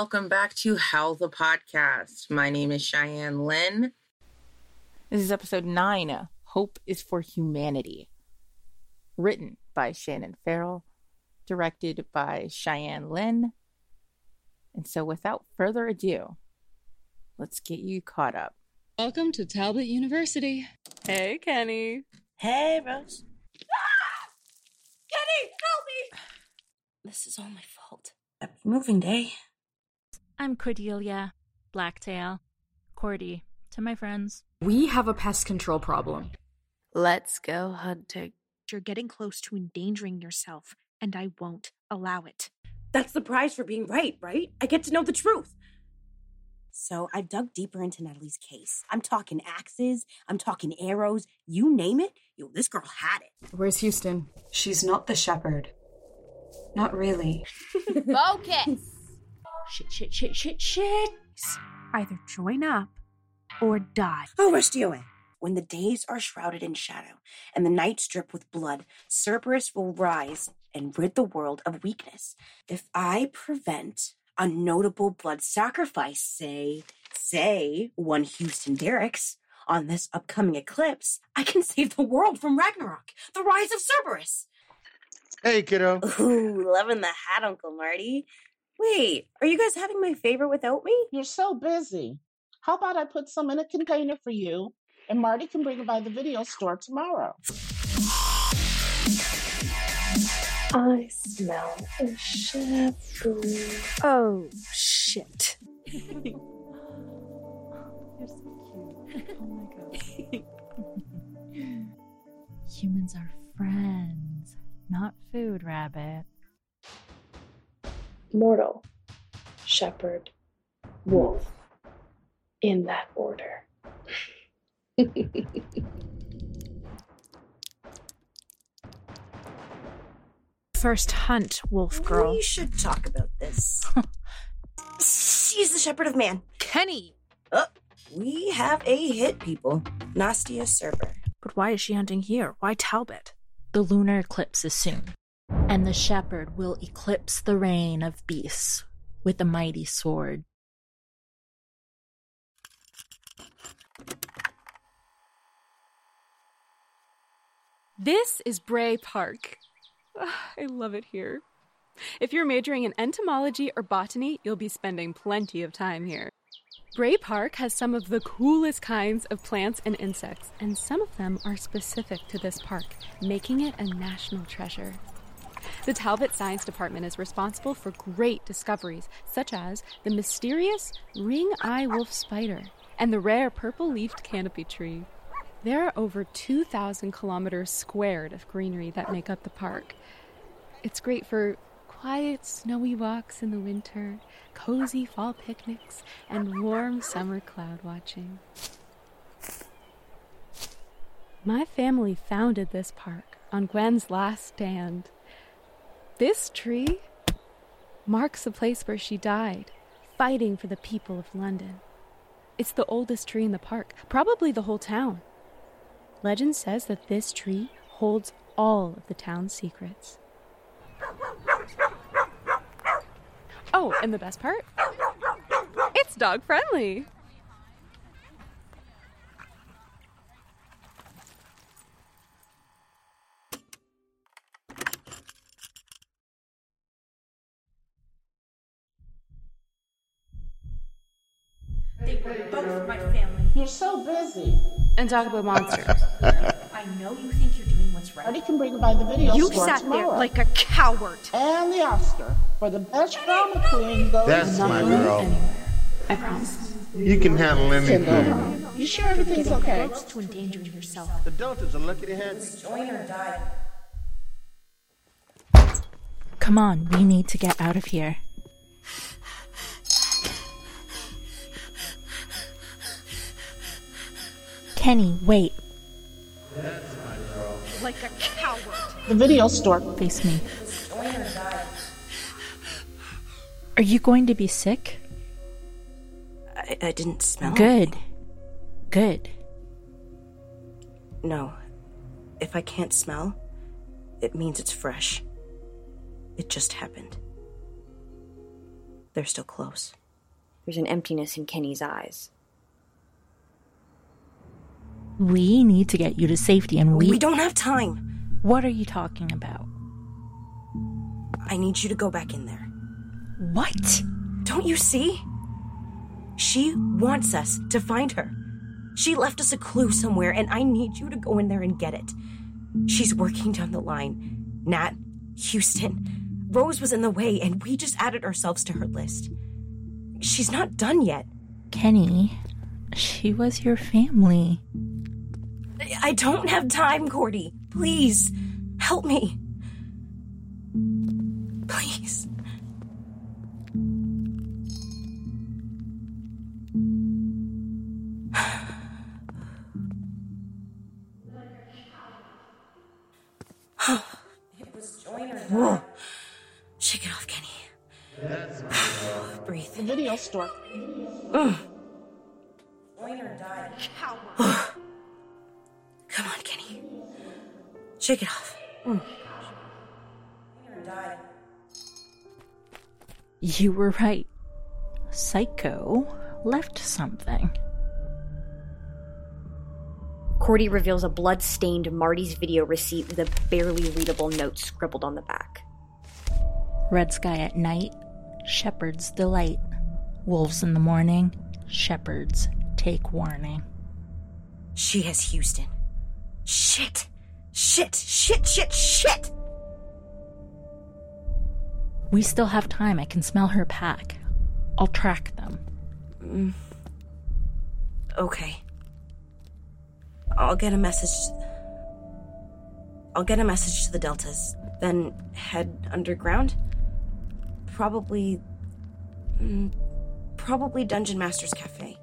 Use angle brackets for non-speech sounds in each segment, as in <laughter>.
welcome back to Howl the Podcast. My name is Cheyenne Lynn. This is episode nine Hope is for Humanity. Written by Shannon Farrell, directed by Cheyenne Lynn. And so, without further ado, let's get you caught up. Welcome to Talbot University. Hey, Kenni. Hey, Rose. Ah! Kenni, help me! This is all my fault. Happy moving day. I'm Cordelia, Blacktail, Cordy, to my friends. We have a pest control problem. Let's go hunting. You're getting close to endangering yourself, and I won't allow it. That's the prize for being right, right? I get to know the truth. So I've dug deeper into Natalie's case. I'm talking axes, I'm talking arrows, you name it. Yo, this girl had it. Where's Houston? She's not the shepherd. Not really. <laughs> Focus! Shit, shit, shit, shit, shit. Either join up or die. Oh, Restioe. When the days are shrouded in shadow and the nights drip with blood, Cerberus will rise and rid the world of weakness. If I prevent a notable blood sacrifice, say, say, one Houston Derricks, on this upcoming eclipse, I can save the world from Ragnarok, the rise of Cerberus. Hey, kiddo. Ooh, loving the hat, Uncle Marty. Wait, are you guys having my favorite without me? You're so busy. How about I put some in a container for you and Marty can bring it by the video store tomorrow? I smell a shampoo. Oh, shit. <laughs> You're so cute. Oh my god. <laughs> Humans are friends, not food, rabbit. Mortal, shepherd, wolf. In that order. <laughs> First hunt, wolf girl. We should talk about this. <laughs> She's the shepherd of man. Kenni! Oh, we have a hit, people. Nastia Cerber. But why is she hunting here? Why Talbot? The lunar eclipse is soon, and the shepherd will eclipse the reign of beasts with a mighty sword. This is Bray Park. Ah, I love it here. If you're majoring in entomology or botany, you'll be spending plenty of time here. Bray Park has some of the coolest kinds of plants and insects, and some of them are specific to this park, making it a national treasure. The Talbot Science Department is responsible for great discoveries, such as the mysterious ring eye wolf spider and the rare purple leafed canopy tree. There are over 2,000 kilometers squared of greenery that make up the park. It's great for quiet, snowy walks in the winter, cozy fall picnics, and warm summer cloud watching. My family founded this park on Gwen's last stand. This tree marks the place where she died, fighting for the people of London. It's the oldest tree in the park, probably the whole town. Legend says that this tree holds all of the town's secrets. Oh, and the best part? It's dog friendly. Were my family. You're so busy. And talk about monsters. <laughs> I know you think you're doing what's right. Marty can bring it by the video You store sat tomorrow. there like a coward. And the Oscar for the best drama queen goes That's to my girl. I promise. You can handle anything. Kendall. You sure everything's okay? Close to endangering yourself. The Delta's are lucky to have me. Join or die. Come on, we need to get out of here. Kenni, wait. Like a coward. The video store. Face me. Are you going to be sick? I, I didn't smell Good. Good. No. If I can't smell, it means it's fresh. It just happened. They're still close. There's an emptiness in Kenni's eyes. We need to get you to safety, and we. We don't have time. What are you talking about? I need you to go back in there. What? Don't you see? She wants us to find her. She left us a clue somewhere, and I need you to go in there and get it. She's working down the line. Nat, Houston, Rose was in the way, and we just added ourselves to her list. She's not done yet. Kenni, she was your family. I don't have time, Cordy. Please, help me. Please. Whoa. Shake it off, Kenni. Breathe. The video store. Joyner died. Come on, Kenni. Shake it off. Mm. You were right. Psycho left something. Cordy reveals a blood stained Marty's video receipt with a barely readable note scribbled on the back. Red sky at night, shepherds delight. Wolves in the morning, shepherds take warning. She has Houston. Shit! Shit! Shit! Shit! Shit! We still have time. I can smell her pack. I'll track them. Mm. Okay. I'll get a message. I'll get a message to the Deltas, then head underground. Probably. Mm, probably Dungeon Master's Cafe.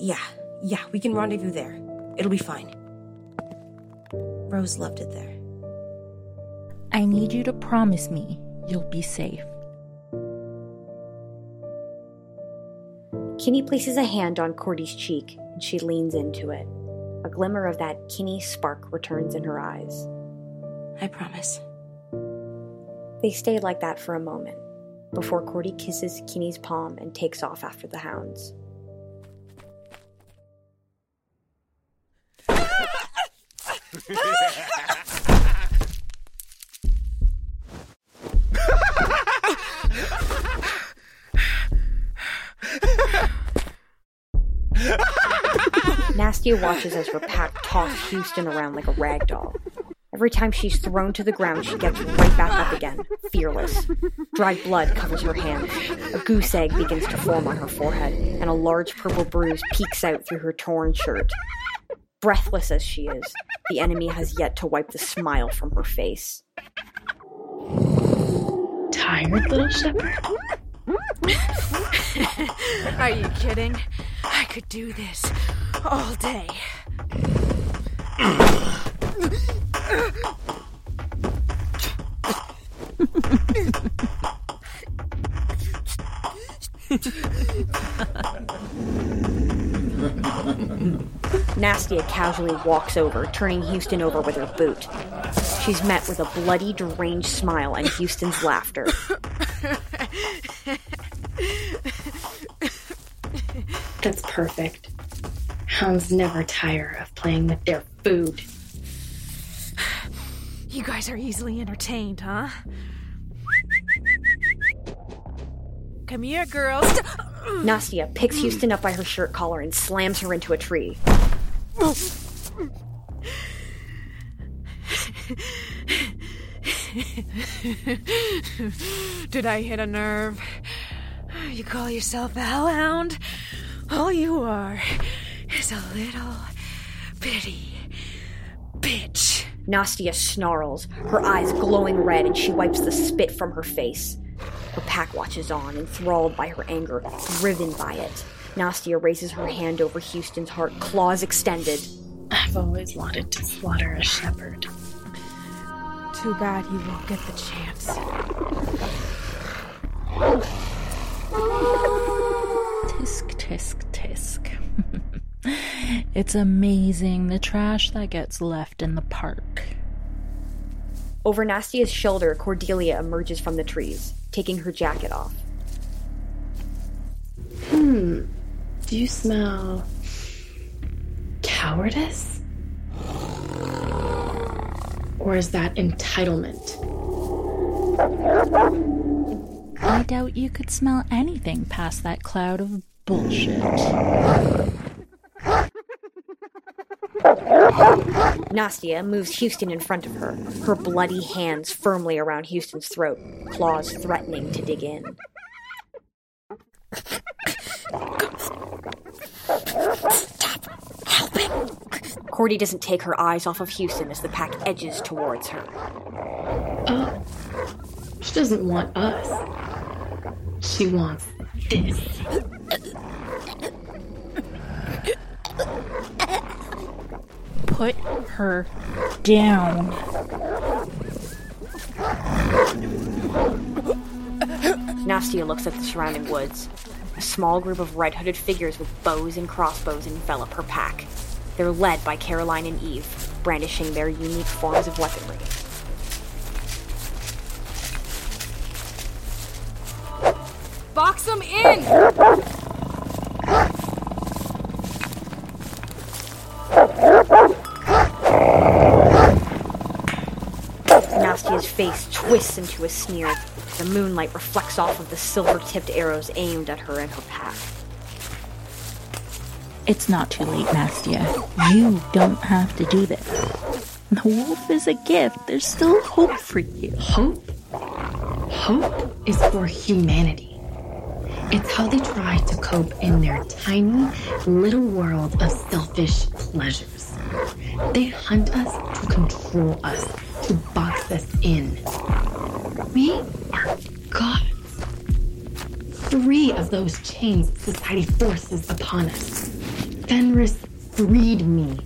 Yeah, yeah, we can rendezvous there. It'll be fine. Rose loved it there. I need you to promise me you'll be safe. Kenni places a hand on Cordy's cheek and she leans into it. A glimmer of that Kenni spark returns in her eyes. I promise. They stay like that for a moment before Cordy kisses Kenni's palm and takes off after the hounds. Nastia watches as her pack toss Houston around like a rag doll. Every time she's thrown to the ground, she gets right back up again, fearless. Dried blood covers her hands. A goose egg begins to form on her forehead, and a large purple bruise peeks out through her torn shirt. Breathless as she is, the enemy has yet to wipe the smile from her face. Tired, little shepherd? <laughs> Are you kidding? I could do this all day. <laughs> Nastia casually walks over, turning Houston over with her boot. She's met with a bloody, deranged smile and Houston's laughter. That's perfect. Hounds never tire of playing with their food. You guys are easily entertained, huh? Come here, girls. Nastia picks Houston up by her shirt collar and slams her into a tree. Did I hit a nerve? You call yourself a hellhound? All you are is a little bitty bitch. Nastia snarls, her eyes glowing red, and she wipes the spit from her face. Her pack watches on, enthralled by her anger, driven by it. Nastia raises her hand over Houston's heart, claws extended. I've always wanted to slaughter a shepherd. Too bad you won't get the chance. Tisk, tisk, tisk. <laughs> it's amazing the trash that gets left in the park. Over Nastia's shoulder, Cordelia emerges from the trees, taking her jacket off. Hmm. Do you smell cowardice? Or is that entitlement? I doubt you could smell anything past that cloud of bullshit. Nastia moves Houston in front of her, her bloody hands firmly around Houston's throat, claws threatening to dig in. Cordy doesn't take her eyes off of Houston as the pack edges towards her. Oh. She doesn't want us. She wants this. Put her down. Nastia looks at the surrounding woods. A small group of red hooded figures with bows and crossbows envelop her pack. They're led by Carolyn and Eve, brandishing their unique forms of weaponry. Box them in! Nastia's face twists into a sneer. The moonlight reflects off of the silver tipped arrows aimed at her and her. It's not too late, Nastia. You don't have to do this. The wolf is a gift. There's still hope for you. Hope? Hope is for humanity. It's how they try to cope in their tiny little world of selfish pleasures. They hunt us to control us, to box us in. We are gods. Three of those chains society forces upon us. Fenris freed me.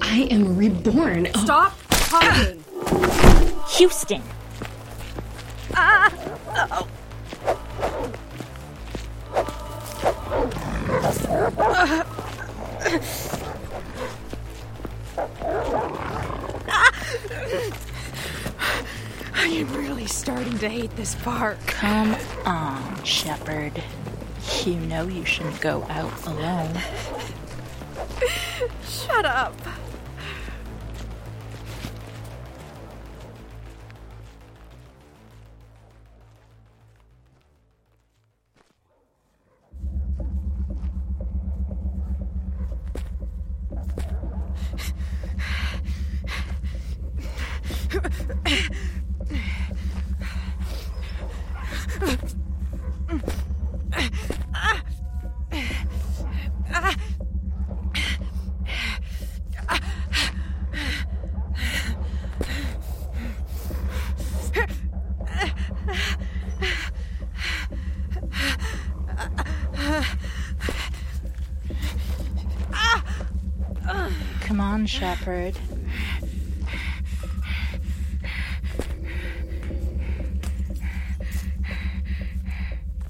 I am reborn. Oh, Stop talking! Houston! Ah! Oh. I am really starting to hate this park. Come on, Shepherd. You know you shouldn't go out alone. Shut up.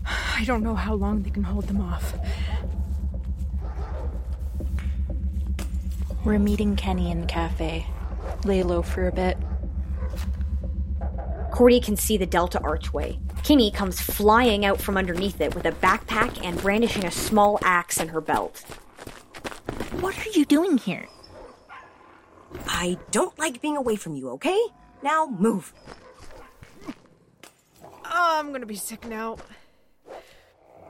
I don't know how long they can hold them off. We're meeting Kenni in the cafe. Lay low for a bit. Cordy can see the Delta archway. Kimmy comes flying out from underneath it with a backpack and brandishing a small axe in her belt. What are you doing here? I don't like being away from you, okay? Now move. Oh, I'm gonna be sick now.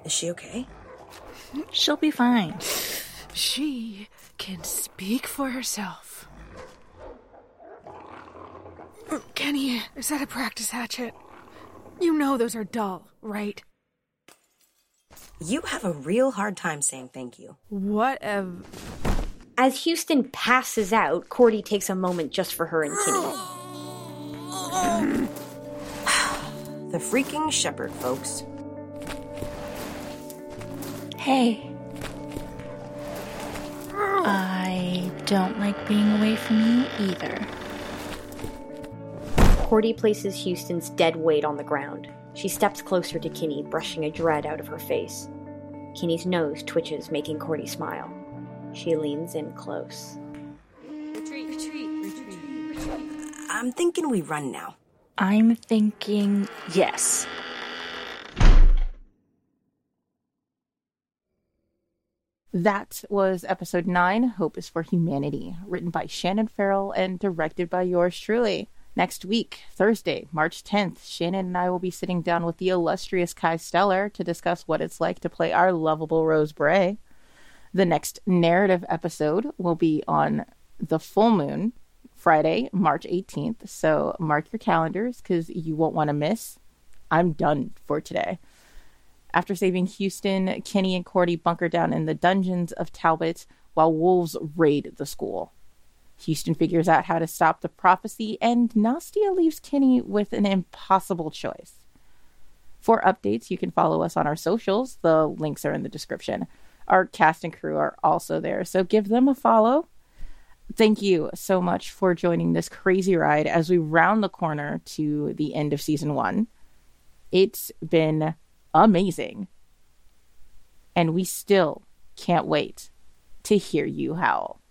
Is she okay? She'll be fine. She can speak for herself. Kenni, is that a practice hatchet? You know those are dull, right? You have a real hard time saying thank you. What Whatever. As Houston passes out, Cordy takes a moment just for her and Kenni. <sighs> The freaking shepherd, folks. Hey. I don't like being away from you either. Cordy places Houston's dead weight on the ground. She steps closer to Kenni, brushing a dread out of her face. Kenni's nose twitches, making Cordy smile. She leans in close. Retreat, retreat, retreat, retreat. I'm thinking we run now. I'm thinking yes. That was episode nine, Hope is for Humanity, written by Shannon Farrell and directed by yours truly. Next week, Thursday, March 10th, Shannon and I will be sitting down with the illustrious Kai Stellar to discuss what it's like to play our lovable Rose Bray. The next narrative episode will be on the full moon, Friday, March 18th. So mark your calendars because you won't want to miss. I'm done for today. After saving Houston, Kenni and Cordy bunker down in the dungeons of Talbot while wolves raid the school. Houston figures out how to stop the prophecy, and Nastia leaves Kenni with an impossible choice. For updates, you can follow us on our socials. The links are in the description. Our cast and crew are also there, so give them a follow. Thank you so much for joining this crazy ride as we round the corner to the end of season one. It's been amazing. And we still can't wait to hear you howl.